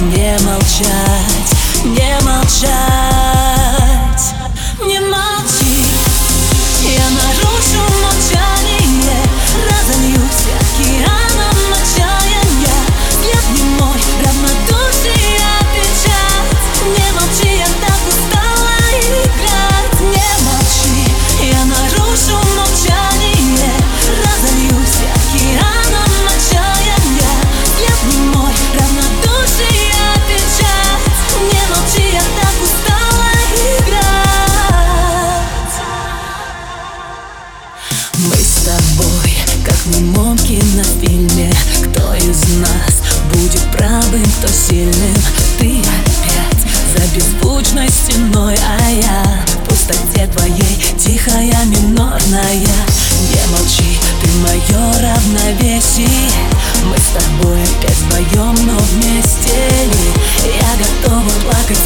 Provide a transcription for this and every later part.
не молчать, не молчать беззвучной стеной А я в пустоте твоей Тихая, минорная. Не молчи, ты мое равновесие. Мы с тобой опять вдвоем, но вместе Я готова плакать,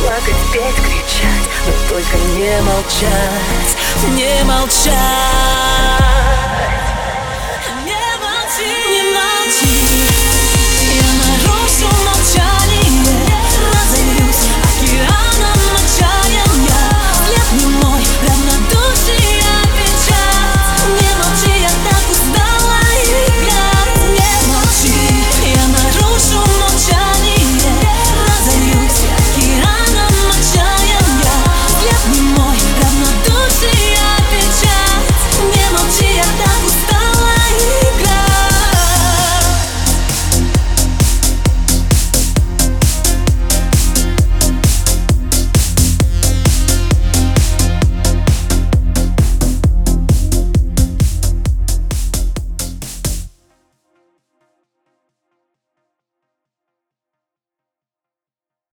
плакать, петь, кричать Но только не молчать, не молчать